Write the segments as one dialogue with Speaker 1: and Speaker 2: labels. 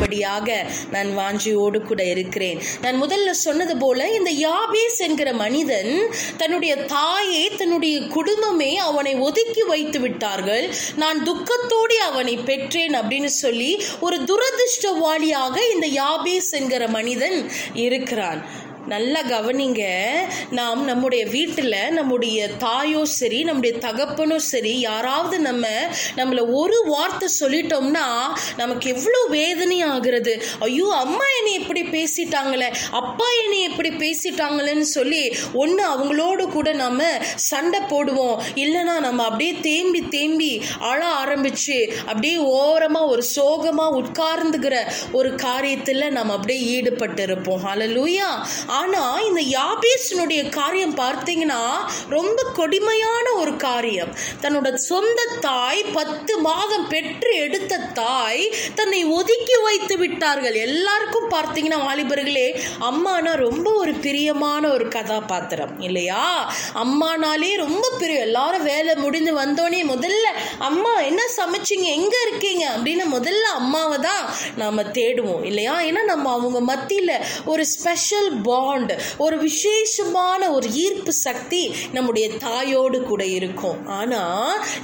Speaker 1: படியாக நான் வாஞ்சியோடு கூட இருக்கிறேன். நான் முதல்ல சொன்னது போல இந்த யாபேஸ் என்கிற மனிதன் தன்னுடைய தாயை தன்னுடைய குடும்பமே அவனை ஒதுக்கி வைத்து விட்டார்கள். நான் துக்கத்தோடு அவனை பெற்றேன் அப்படின்னு சொல்லி ஒரு துரதிருஷ்டவாளியாக இந்த யாபேஸ் என்கிற மனிதன் இருக்கிறான். நல்லா கவனிங்க. நாம் நம்முடைய வீட்டில் நம்முடைய தாயோ சரி நம்முடைய தகப்பனோ சரி யாராவது நம்ம நம்மளை ஒரு வார்த்தை சொல்லிட்டோம்னா நமக்கு எவ்வளோ வேதனை ஆகிறது. ஐயோ அம்மா என்னை எப்படி பேசிட்டாங்களே அப்பா என்னை எப்படி பேசிட்டாங்களேன்னு சொல்லி ஒன்று அவங்களோடு கூட நம்ம சண்டை போடுவோம். இல்லைன்னா நம்ம அப்படியே தேம்பி தேம்பி அழ ஆரம்பிச்சு அப்படியே ஓரமாக ஒரு சோகமாக உட்கார்ந்துக்கிற ஒரு காரியத்தில் நம்ம அப்படியே ஈடுபட்டு இருப்போம் ஹலலூயா ஆனா இந்த யாபேசனுடைய காரியம் பார்த்தீங்கன்னா ரொம்ப கொடுமையான ஒரு காரியம். தன்னோட சொந்த தாய் பத்து மாதம் பெற்று எடுத்த தாய் தன்னை ஒதுக்கி வைத்து விட்டார்கள். எல்லாருக்கும் பார்த்தீங்கன்னா வாலிபர்களே அம்மானா ரொம்ப ஒரு பிரியமான ஒரு கதாபாத்திரம் இல்லையா? அம்மானாலே ரொம்ப பிரியம். எல்லாரும் வேலை முடிந்து வந்தோடனே முதல்ல அம்மா என்ன சமைச்சிங்க? எங்க இருக்கீங்க? அப்படின்னு முதல்ல அம்மாவை தான் நாம தேடுவோம் இல்லையா? ஏன்னா நம்ம அவங்க மத்தியில் ஒரு ஸ்பெஷல் பா பாண்ட் ஒரு விசேஷமான ஒரு ஈர்ப்பு சக்தி நம்முடைய தாயோடு கூட இருக்கும். ஆனா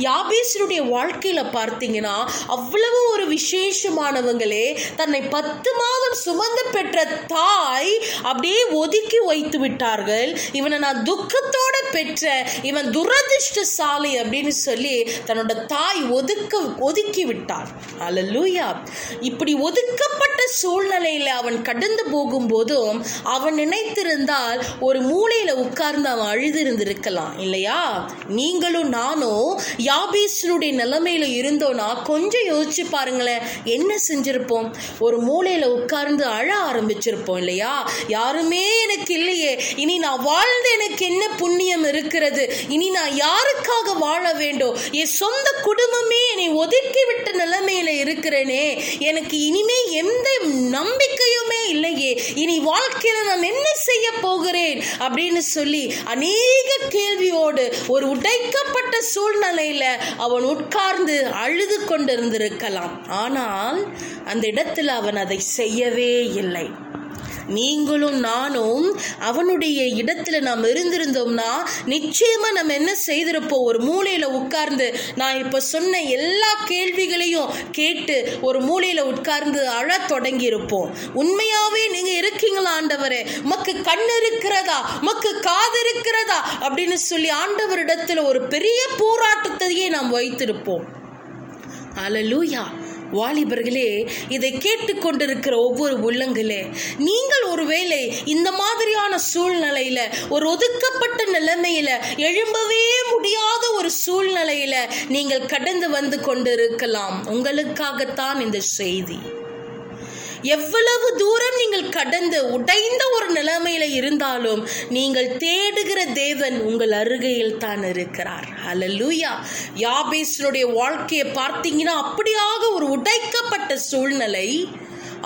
Speaker 1: யாபேசனுடைய வாழ்க்கையில பார்த்தீங்கன்னா அவ்வளவு ஒரு விசேஷமானவங்களே தன்னை பத்து மாதம் சுமந்து பெற்ற தாய் அப்படியே ஒதுக்கி வைத்து விட்டார்கள். இவனை நான் துக்கத்தோட பெற்ற இவன் துரதிருஷ்டசாலி அப்படின்னு சொல்லி தன்னோட தாய் ஒதுக்க ஒதுக்கி விட்டார். அலலூயா இப்படி ஒதுக்கப்பட்ட சூழ்நிலையில அவன் கடந்து போகும்போதும் அவன் நினைத்திருந்தால் ஒரு மூலையில உட்கார்ந்து அவன் அழுது இருந்திருக்கலாம் இல்லையா? நீங்களும் நானும் யாபீசனுடைய நிலைமையில இருந்தோம்னா கொஞ்சம் யோசிச்சு பாருங்களேன் என்ன செஞ்சிருப்போம்? ஒரு மூலையில உட்கார்ந்து அழ ஆரம்பிச்சிருப்போம் இல்லையா? யாருமே எனக்கு இல்லையே. இனி நான் வாழ்ந்து எனக்கு என்ன புண்ணியம் இருக்கிறது? இனி நான் யாருக்காக வாழ வேண்டும்? என் சொந்த குடும்பமே என்னை ஒதுக்கி விட்ட நிலைமையில இருக்கிறேனே. எனக்கு இனிமே எந்த நம்பிக்கை இல்லையே. இனி வாழ்க்கையில நான் என்ன செய்ய போகிறேன்? அப்படின்னு சொல்லி அநேக கேள்வியோடு ஒரு உடைக்கப்பட்ட சூழ்நிலையில அவன் உட்கார்ந்து அழுது கொண்டிருந்திருக்கலாம். ஆனால் அந்த இடத்தில் அவன் அதை செய்யவே இல்லை. நீங்களும் நானும் அவனுடைய இடத்துல நாம் இருந்திருந்தோம்னா நிச்சயமா நம்ம என்ன செய்திருப்போம்? ஒரு மூலையில உட்கார்ந்து நான் இப்ப சொன்ன எல்லா கேள்விகளையும் கேட்டு ஒரு மூலையில உட்கார்ந்து அழ தொடங்கி இருப்போம் உண்மையாவே நீங்க இருக்கீங்களா ஆண்டவரே? மக்கு கண் இருக்கிறதா? மக்கு காது இருக்கிறதா? அப்படின்னு சொல்லி ஆண்டவரிடத்துல ஒரு பெரிய போராட்டத்தையே நாம் வைத்திருப்போம். அலலூயா வாலிபர்களே இதை கேட்டுக்கொண்டிருக்கிற ஒவ்வொரு உள்ளங்களே நீங்கள் ஒருவேளை இந்த மாதிரியான சூழ்நிலையில ஒரு ஒதுக்கப்பட்ட நிலைமையில எழும்பவே முடியாத ஒரு சூழ்நிலையில நீங்கள் கடந்து வந்து கொண்டிருக்கலாம். உங்களுக்காகத்தான் இந்த செய்தி. எவ்வளவு தூரம் நீங்கள் கடந்து உடைந்த ஒரு நிலைமையில இருந்தாலும் நீங்கள் தேடுகிற தேவன் உங்கள் அருகையில் தான் இருக்கிறார். அலலூயா யாபேசனுடைய வாழ்க்கையை பார்த்தீங்கன்னா அப்படியாக ஒரு உடைக்கப்பட்ட சூழ்நிலை.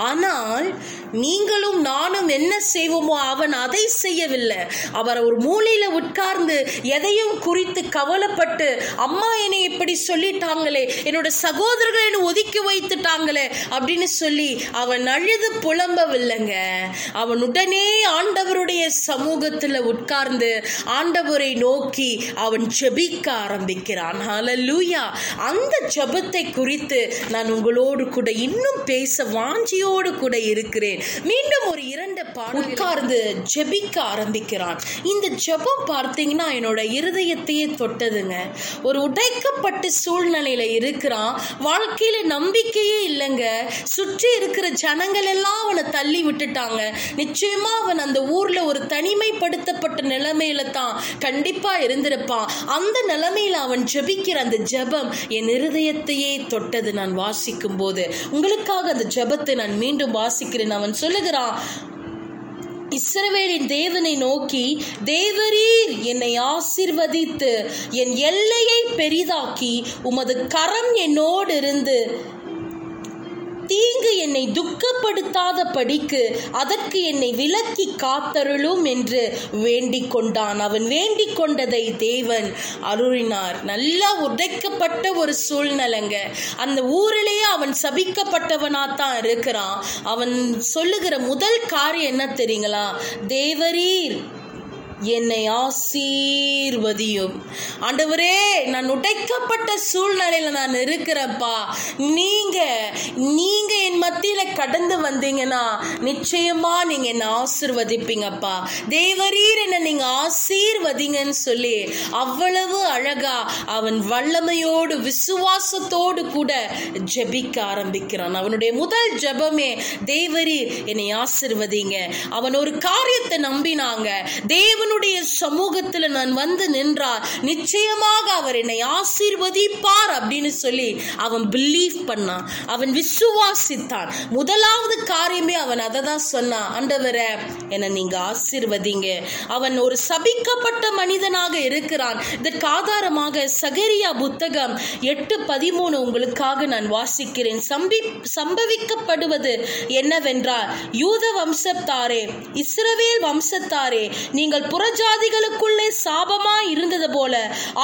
Speaker 1: ஆனால் நீங்களும் நானும் என்ன செய்வோமோ அவன் அதை செய்யவில்லை. அவர் ஒரு மூலையில உட்கார்ந்து எதையும் குறித்து கவலைப்பட்டு அம்மா என்னை இப்படி சொல்லிட்டாங்களே என்னோட சகோதரர்கள் என்னை ஒதுக்கி வைத்துட்டாங்களே அப்படின்னு சொல்லி அவன் அழுது புலம்பவில்லைங்க. அவன் உடனே ஆண்டவருடைய சமூகத்துல உட்கார்ந்து ஆண்டவரை நோக்கி அவன் ஜெபிக்க ஆரம்பிக்கிறான். ஹalleluya. அந்த ஜெபத்தை குறித்து நான் உங்களோடு கூட இன்னும் பேச வாஞ்சியோடு கூட இருக்கிறேன். மீண்டும் ஒரு இரண்டு பாடல் உட்கார்ந்து ஜெபிக்க ஆரம்பிக்கிறான். இந்த ஜெபம் பார்த்தீங்கன்னா என்னோட இருதயத்தையே தொட்டதுங்க. ஒரு உடைக்கப்பட்ட சூழ்நிலையில இருக்கிறான். வாழ்க்கையில நம்பிக்கையே இல்லைங்க. சுற்றி இருக்கிற ஜனங்கள் எல்லாம் அவனை தள்ளி விட்டுட்டாங்க. நிச்சயமா அவன் அந்த ஊர்ல ஒரு தனிமைப்படுத்தப்பட்ட நிலைமையில தான் கண்டிப்பா இருந்திருப்பான். அந்த நிலைமையில அவன் ஜெபிக்கிற அந்த ஜெபம் என் இருதயத்தையே தொட்டது நான் வாசிக்கும் போது உங்களுக்காக அந்த ஜெபத்தை நான் மீண்டும் வாசிக்கிறேன். அவன் சொல்லுகிறான் இஸ்ரவேலின் தேவனை நோக்கி தேவரீர் என்னை ஆசிர்வதித்து என் எல்லையை பெரிதாக்கி உமது கரம் என்னோடு இருந்து தீங்கு என்னை துக்கப்படுத்தாத படிக்கு அதற்கு என்னை விலக்கி காத்தருளும் என்று வேண்டிக் கொண்டான் அவன் வேண்டிக் கொண்டதை தேவன் அருளினார். நல்லா உடைக்கப்பட்ட ஒரு சூழ்நிலைங்க. அந்த ஊரிலேயே அவன் சபிக்கப்பட்டவனா தான் இருக்கிறான். அவன் சொல்லுகிற முதல் காரியம் என்ன தெரியுங்களா? தேவரீர். என்னை ஆசீர்வதியும். ஆண்டவரே நான் உடைக்கப்பட்ட சூழ்நிலையில நான் இருக்கிறேன்ப்பா. நீங்க நீங்க என் மத்தியில கடந்து வந்தீங்கன்னா நிச்சயமா நீங்க என்னை ஆசிர்வதிப்பீங்கப்பா. தேவரீர் என்ன நீங்க ஆசீர்வதிங்கன்னு சொல்லி அவ்வளவு அழகா அவன் வல்லமையோடு விசுவாசத்தோடு கூட ஜெபிக்க ஆரம்பிக்கிறான். அவனுடைய முதல் ஜெபமே தேவரீர் என்னை ஆசிர்வதிங்க. அவன் ஒரு காரியத்தை நம்பினாங்க. தேவன் தேவனுடைய சமூகத்துல நான் வந்து நின்றால் நிச்சயமாக அவர் என்னை ஆசீர்வதிப்பார் அப்படின்னு சொல்லி அவன் பிலீவ் பண்ணான். அவன் விசுவாசித்தான். முதலாவது காரியமே அவன் அதை தான் சொன்னான். ஆண்டவரை என்னை நீங்க ஆசீர்வதிங்க. அவன் ஒரு சபிக்கப்பட்ட மனிதனாக இருக்கிறான். இதற்கு ஆதாரமாக சகரியா புத்தகம் எட்டு பதிமூணு உங்களுக்காக நான் வாசிக்கிறேன். சம்பி சம்பவிக்கப்படுவது என்னவென்றால் யூத வம்சத்தாரே இஸ்ரவேல் வம்சத்தாரே நீங்கள் புறஜாதிகளுக்குள்ளே சாபமா இருந்தது போல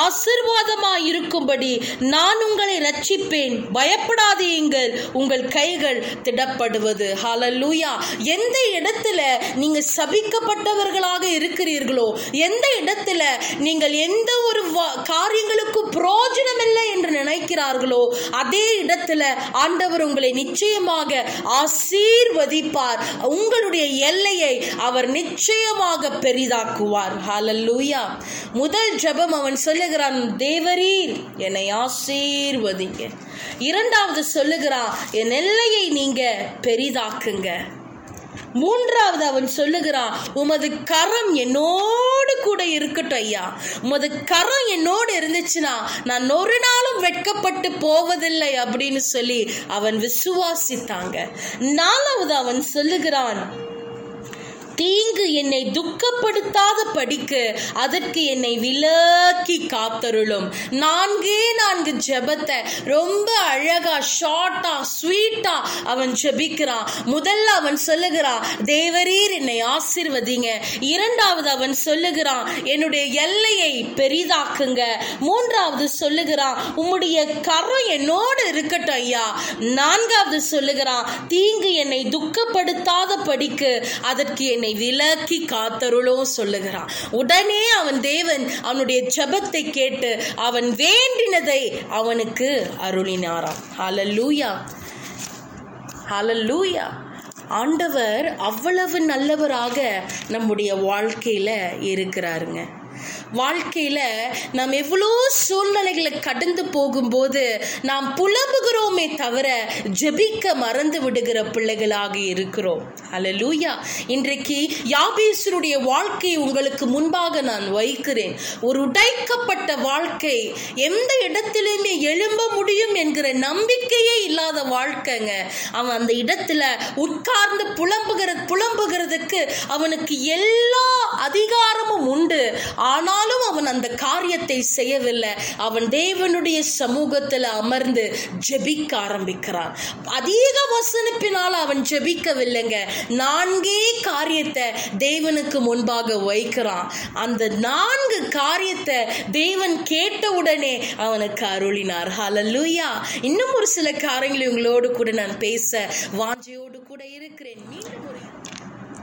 Speaker 1: ஆசிர்வாதமா இருக்கும்படி நான் உங்களை ரட்சிப்பேன் பயப்படாதீங்கள் உங்கள் கைகள் திடப்படுவது. ஹலலூயா எந்த இடத்துல நீங்க சபிக்கப்பட்டவர்களாக இருக்கிறீர்களோ எந்த இடத்துல நீங்கள் எந்த ஒரு காரியங்களுக்கும் பிரயோஜனம் இல்லை என்று நினைக்கிறார்களோ அதே இடத்துல ஆண்டவர் உங்களை நிச்சயமாக ஆசீர்வதிப்பார். உங்களுடைய எல்லையை அவர் நிச்சயமாக பெரிதாக்குவார் ஹalleluya. முதல் ஜெபம் அவன் சொல்லுகிறான் தேவரீர் என்னை ஆசீர்வதிங்க. இரண்டாவது சொல்லுகிறான் என் எல்லையை நீங்க பெரிதாக்குங்க. மூன்றாவது அவன் சொல்லுகிறான் உமது கரம் என்னோடு கூட இருக்கட்டும் ஐயா. உமது கரம் என்னோடு இருந்துச்சுன்னா நான் ஒரு நாளும் வெட்கப்பட்டு போவதில்லை அப்படின்னு சொல்லி அவன் விசுவாசித்தாங்க. நாலாவது அவன் சொல்லுகிறான் தீங்கு என்னை துக்கப்படுத்தாத படிக்கு அதற்கு என்னை விலக்கி காத்தருளும். நான்கே நான்கு ஜெபத்தை ரொம்ப அழகா ஷார்ட்டா ஸ்வீட்டா அவன் ஜெபிக்கிறான். முதல்ல அவன் சொல்லுகிறான் தேவரீர் என்னை ஆசிர்வதிங்க. இரண்டாவது அவன் சொல்லுகிறான் என்னுடைய எல்லையை பெரிதாக்குங்க. மூன்றாவது சொல்லுகிறான் உம்முடைய கரம் என்னோடு இருக்கட்டும் ஐயா. நான்காவது சொல்லுகிறான் தீங்கு என்னை துக்கப்படுத்தாத படிக்கு அதற்கு என்னை என்னை விலக்கி காத்தருளோ சொல்லுகிறான். உடனே அவன் தேவன் அவனுடைய ஜபத்தை கேட்டு அவன் வேண்டினதை அவனுக்கு அருளினாராம். ஹலல்லூயா ஹலல்லூயா ஆண்டவர் அவ்வளவு நல்லவராக நம்முடைய வாழ்க்கையில இருக்கிறாருங்க. வாழ்க்கையில நாம் எவ்வளோ சூழ்நிலைகளை கடந்து போகும்போது நாம் புலம்புகிறோமே தவிர ஜெபிக்க மறந்து விடுகிற பிள்ளைகளாக இருக்கிறோம். அலலூயா இன்றைக்கு யாபேசருடைய வாழ்க்கையை உங்களுக்கு முன்பாக நான் வைக்கிறேன். ஒரு உடைக்கப்பட்ட வாழ்க்கை எந்த இடத்திலுமே எழும்ப முடியும் என்கிற நம்பிக்கையே இல்லாத வாழ்க்கைங்க. அவன் அந்த இடத்துல உட்கார்ந்து புலம்புகிற புலம்புகிறதுக்கு அவனுக்கு எல்லா அதிகாரமும் உண்டு. ஆனாலும் அவன் அந்த காரியத்தை செய்யவில்லை. அவன் தேவனுடைய சமூகத்தில் அமர்ந்து ஜெபிக்க ஆரம்பிக்கிறான். அதிக வசனிப்பினால் அவன் ஜெபிக்கவில்லைங்க. நான்கே காரியத்தை தேவனுக்கு முன்பாக வைக்கிறான். அந்த நான்கு காரியத்தை தேவன் கேட்டவுடனே அவனுக்கு அருளினார். ஹலல்லூயா இன்னும் ஒரு சில காரியங்களை உங்களோடு கூட நான் பேச வாஞ்சையோடு கூட இருக்கிறேன்.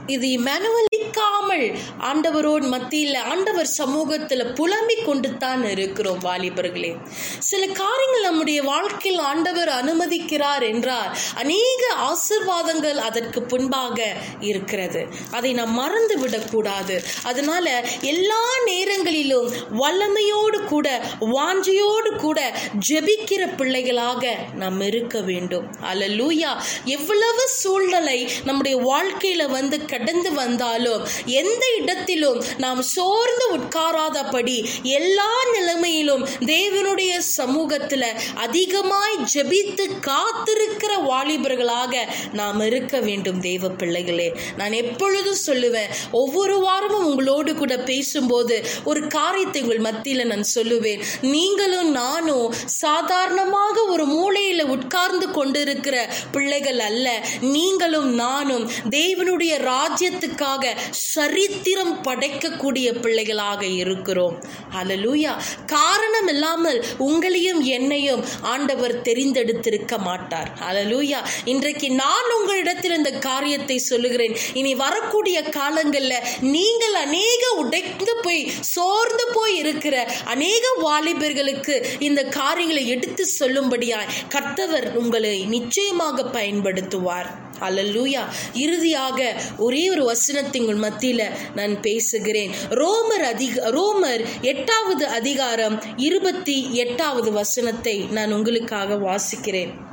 Speaker 1: இது இமானுவல் நிற்காமல் ஆண்டவரோடு மத்தியில் ஆண்டவர் சமூகத்தில் புலம்பிக் கொண்டு தான் இருக்கிறோம் வாலிபர்களே. சில காரியங்கள் நம்முடைய வாழ்க்கையில் ஆண்டவர் அனுமதிக்கிறார் என்றால் அநேக ஆசிர்வாதங்கள் அதற்கு பின்பாக இருக்கிறது. அதை நாம் மறந்து விடக்கூடாது. அதனால எல்லா நேரங்களிலும் வல்லமையோடு கூட வாஞ்சையோடு கூட ஜெபிக்கிற பிள்ளைகளாக நாம் இருக்க வேண்டும். அல்லூயா எவ்வளவு சூழ்நிலை நம்முடைய வாழ்க்கையில வந்து கடந்து வந்தாலும் எந்த இடத்திலும் நாம் சோர்ந்து உட்காராதபடி எல்லா நிலைமையிலும் தேவனுடைய சமூகத்தில் அதிகமாய் ஜெபித்து காத்திருக்கிற வாலிபர்களாக நாம் இருக்க வேண்டும் தேவ பிள்ளைகளே. நான் எப்பொழுதும் சொல்லுவேன் ஒவ்வொரு வாரமும் உங்களோடு கூட பேசும்போது ஒரு காரியத்தை உங்கள் மத்தியில் நான் சொல்லுவேன். நீங்களும் நானும் சாதாரணமாக ஒரு மூளையில் உட்கார்ந்து கொண்டிருக்கிற பிள்ளைகள் அல்ல. நீங்களும் நானும் தேவனுடைய ராஜ்யத்துக்காக சரித்திரம் படைக்கக்கூடிய பிள்ளைகளாக இருக்கிறோம். அலலூயா காரணம் இல்லாமல் உங்களையும் என்னையும் ஆண்டவர் தெரிந்தெடுத்திருக்க மாட்டார். அலலூயா இன்றைக்கு நான் உங்களிடத்தில் இந்த காரியத்தை சொல்லுகிறேன். இனி வரக்கூடிய காலங்களில் நீங்கள் அநேக உடைந்து போய் சோர்ந்து போய் இருக்கிற அநேக வாலிபர்களுக்கு இந்த காரியங்களை எடுத்து சொல்லும்படியாய் கர்த்தவர் உங்களை நிச்சயமாக பயன்படுத்துவார். அல்லூயா இறுதியாக ஒரே ஒரு வசனத்தின் மத்தியில நான் பேசுகிறேன். ரோமர் அதிக ரோமர் எட்டாவது அதிகாரம் இருபத்தி எட்டாவது வசனத்தை நான் உங்களுக்காக வாசிக்கிறேன்.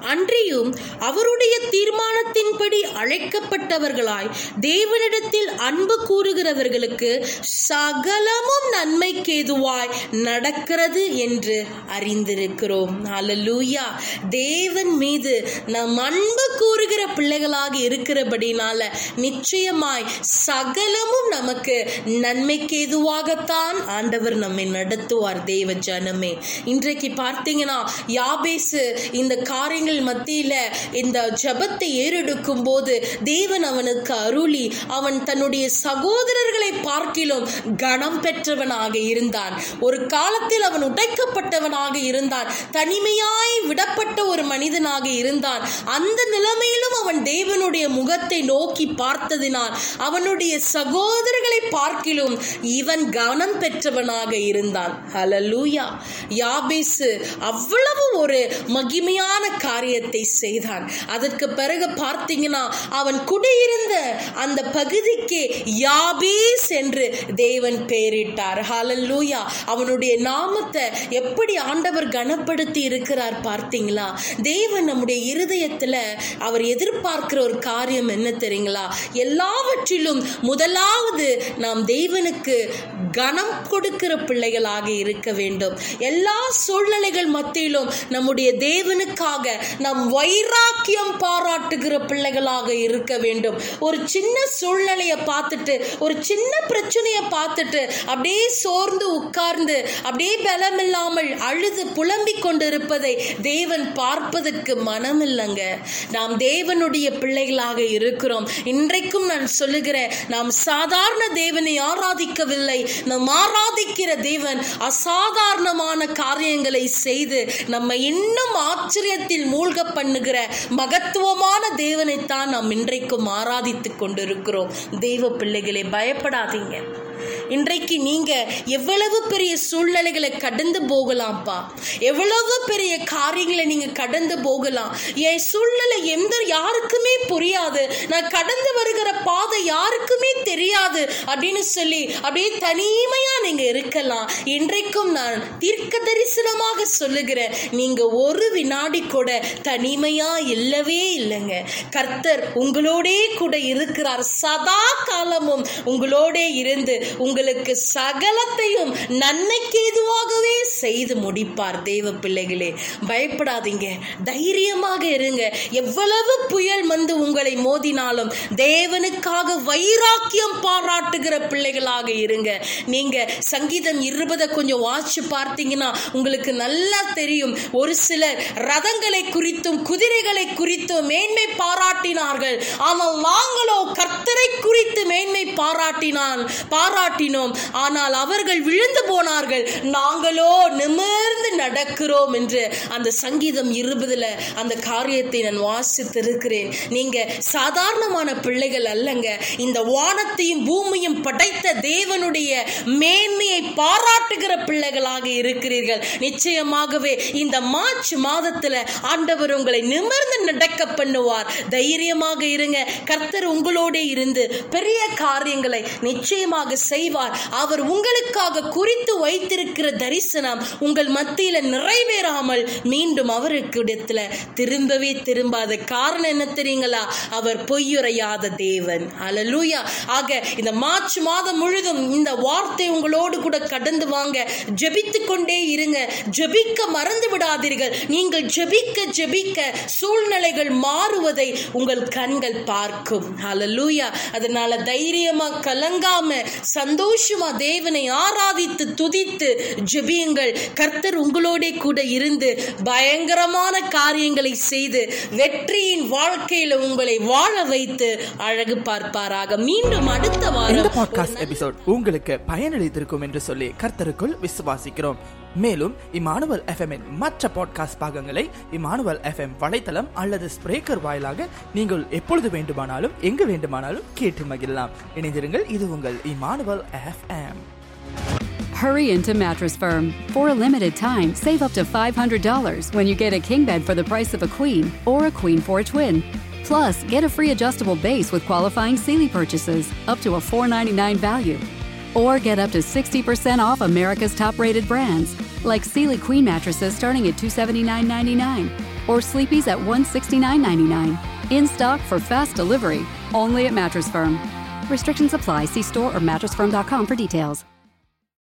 Speaker 1: அன்றியும் அவருடைய தீர்மானத்தின்படி அழைக்கப்பட்டவர்களாய் தேவனிடத்தில் அன்பு கூறுகிறவர்களுக்கு சகலமும் நன்மைக்கேதுவாய் நடக்கிறது என்று அறிந்திருக்கிறோம். அலலூயா தேவன் மீது நம் அன்பு கூறுகிற பிள்ளைகளாக இருக்கிறபடினால நிச்சயமாய் சகலமும் நமக்கு நன்மைக்கேதுவாகத்தான் ஆண்டவர் நம்மை நடத்துவார் தேவ ஜனமே. இன்றைக்கு பார்த்தீங்கன்னா யாபேசு இந்த காரியங்கள் மத்தியில இந்த ஜபத்தை ஏறெடுக்கும் போது தேவன் அவனுக்கு அருளி அவன் தன்னுடைய சகோதரர்களை பார்க்கிலும் கணம் பெற்றவனாக இருந்தான். ஒரு காலத்தில் அவன் உடைக்கப்பட்டவனாக இருந்தான். தனிமையாய் விடப்பட்ட ஒரு மனிதனாக இருந்தான். அந்த நிலைமையிலும் அவன் தேவனுடைய முகத்தை நோக்கி பார்த்ததினால் அவனுடைய சகோதரர்களை பார்க்கிலும் இவன் கவனம் பெற்றவனாக இருந்தான். ஹலலூயா யாபேசு அவ்வளவு ஒரு மகிமையான காரியம் காரியத்தை செய்தான். அதற்கு பிறகு பார்த்தீங்கன்னா அவன் குடியிருந்த அந்த பகுதிக்கு யாபீஸ் என்று தேவன் பெயரிட்டார். ஹாலல்லூயா அவனுடைய நாமத்தை எப்படி ஆண்டவர் கனப்படுத்தி இருக்கிறார் பார்த்தீங்களா? தேவன் நம்முடைய இருதயத்துல அவர் எதிர்பார்க்கிற ஒரு காரியம் என்ன தெரியுங்களா? எல்லாவற்றிலும் முதலாவது நாம் தேவனுக்கு கனம் கொடுக்கிற பிள்ளைகளாக இருக்க வேண்டும். எல்லா சூழ்நிலைகள் மத்தியிலும் நம்முடைய தேவனுக்காக நம் வைராக்கியம் பாராட்டுகிற பிள்ளைகளாக இருக்க வேண்டும். ஒரு சின்ன சூழ்நிலையை பார்த்துட்டு ஒரு சின்ன பிரச்சனையை பார்த்துட்டு அப்படியே சோர்ந்து உட்கார்ந்து அப்படியே பலமில்லாமல் அழுது புலம்பிக் கொண்டிருப்பதை தேவன் பார்ப்பதற்கு மனம் இல்லைங்க நாம் தேவனுடைய பிள்ளைகளாக இருக்கிறோம். இன்றைக்கும் நான் சொல்லுகிறேன் நாம் சாதாரண தேவனை ஆராதிக்கவில்லை. நாம் ஆராதிக்கிற தேவன் அசாதாரணமான காரியங்களை செய்து நம்ம இன்னும் ஆச்சரியத்தில் மூழ்க பண்ணுகிற மகத்துவமான தேவனைத்தான் நாம் இன்றைக்கும் ஆராதித்துக் கொண்டிருக்கிறோம். தெய்வ பிள்ளைகளை பயப்படாதீங்க. இன்றைக்கு நீங்க எவ்வளவு பெரிய சூழ்நிலைகளை கடந்து போகலாம்ப்பா. எவ்வளவு பெரிய காரியங்களை நீங்க கடந்து போகலாம். என் சூழ்நிலை எந்த யாருக்குமே புரியாது. நான் கடந்து வருகிற பாதை யாருக்குமே தெரியாது அப்படின்னு சொல்லி அப்படியே தனிமையா நீங்க இருக்கலாம். இன்றைக்கும் நான் தீர்க்க தரிசனமாக சொல்லுகிறேன். நீங்க ஒரு வினாடி கூட தனிமையா இல்லவே இல்லைங்க. கர்த்தர் உங்களோடே கூட இருக்கிறார். சதா காலமும் உங்களோடே இருந்து உங்களுக்கு சகலத்தையும் நன்மைக்கு எதுவாகவே செய்து முடிப்பார் தேவ பிள்ளைகளே. பயப்படாதீங்க. தைரியமாக இருங்க. எவ்வளவு புயல் வந்து உங்களை மோதினாலும் தேவனுக்காக வைராக்கியம் பாராட்டுகிற பிள்ளைகளாக இருங்க. நீங்க சங்கீதம் இருபதை கொஞ்சம் வாசிச்சு பார்த்தீங்கன்னா உங்களுக்கு நல்லா தெரியும். ஒரு சிலர் ரதங்களை குறித்தும் குதிரைகளை குறித்தும் மேன்மை பாராட்டினார்கள். ஆனால் நாங்களோ கர்த்தரை குறித்து மேன்மை பாராட்டினான் பாராட்டினால் பாராட்டினோம். ஆனால் அவர்கள் விழுந்து போனார்கள். நாங்களோ நிமிர்ந்து நடக்கிறோம் என்று அந்த சங்கீதம் இருபதுல அந்த காரியத்தை நான் வாசித்திருக்கிறேன். நீங்க சாதாரணமான பிள்ளைகள் அல்லங்க. இந்த வானத்தையும் பூமியும் படைத்த தேவனுடைய மேன்மையை பாராட்டுகிற பிள்ளைகளாக இருக்கிறீர்கள். நிச்சயமாகவே இந்த மார்ச் மாதத்துல ஆண்டவர் உங்களை நிமிர்ந்து நடக்க பண்ணுவார். தைரியமாக இருங்க. கர்த்தர் உங்களோட இருந்து பெரிய காரியங்கள் நிச்சயமாக செய்வார். அவர் உங்களுக்காக குறித்து வைத்திருக்கிற தரிசனம் உங்கள் மத்தியில நிறைவேறாமல் மீண்டும் அவருக்கு இடத்துல திரும்பவே திரும்பாத காரணம் என்ன தெரியுங்களா? அவர் பொய்யுரையாத தேவன். அலலூயா ஆக இந்த மார்ச் மாதம் முழுதும் இந்த வார்த்தை உங்களோடு கூட கடந்து வாங்க. ஜெபித்து கொண்டே இருங்க. ஜெபிக்க மறந்து விடாதீர்கள். நீங்கள் ஜெபிக்க ஜெபிக்க சூழ்நிலைகள் மாறுவதை உங்கள் கண்கள் பார்க்கும். அலலூயா அதனால தைரியமா கலங்காம சந்தோஷமா தேவனை ஆராதித்து துதித்து ஜெபியுங்கள். கர்த்தர் உங்களோட கூட இருந்து பயங்கரமான காரியங்களை செய்து வெற்றியின் வாழ்க்கையில உங்களை வாழ வைத்து அழகு பார்ப்பாராக. மீண்டும் அடுத்த வாரம்
Speaker 2: பாட்காஸ்ட் எபிசோட் உங்களுக்கு பயனளித்திருக்கும் என்று சொல்லி கர்த்தருக்குள் விசுவாசிக்கிறோம். மேலும் இமானுவல் எஃப்எம் மற்ற பாட்காஸ்ட் பாகங்களை இமானுவல் எஃப்எம் வலைத்தளம் அல்லது ஸ்பிரேக்கர் வாயிலாக நீங்கள் எப்பொழுது வேண்டுமானாலும் எங்கு வேண்டுமானாலும் கேட்டு மகிழலாம் இணைந்திருங்கள் இது உங்கள் Emmanuel FM
Speaker 3: Hurry into Mattress Firm. For a limited time, save up to $500 when you get a king bed for the price of a queen or a queen for a twin. Plus, get a free adjustable base with qualifying Sealy purchases up to a $499 value. Or get up to 60% off America's top rated brands like Sealy Queen mattresses starting at $279.99 or Sleepy's at $169.99. In stock for fast delivery only at Mattress Firm. Restrictions apply. See store or mattressfirm.com for details.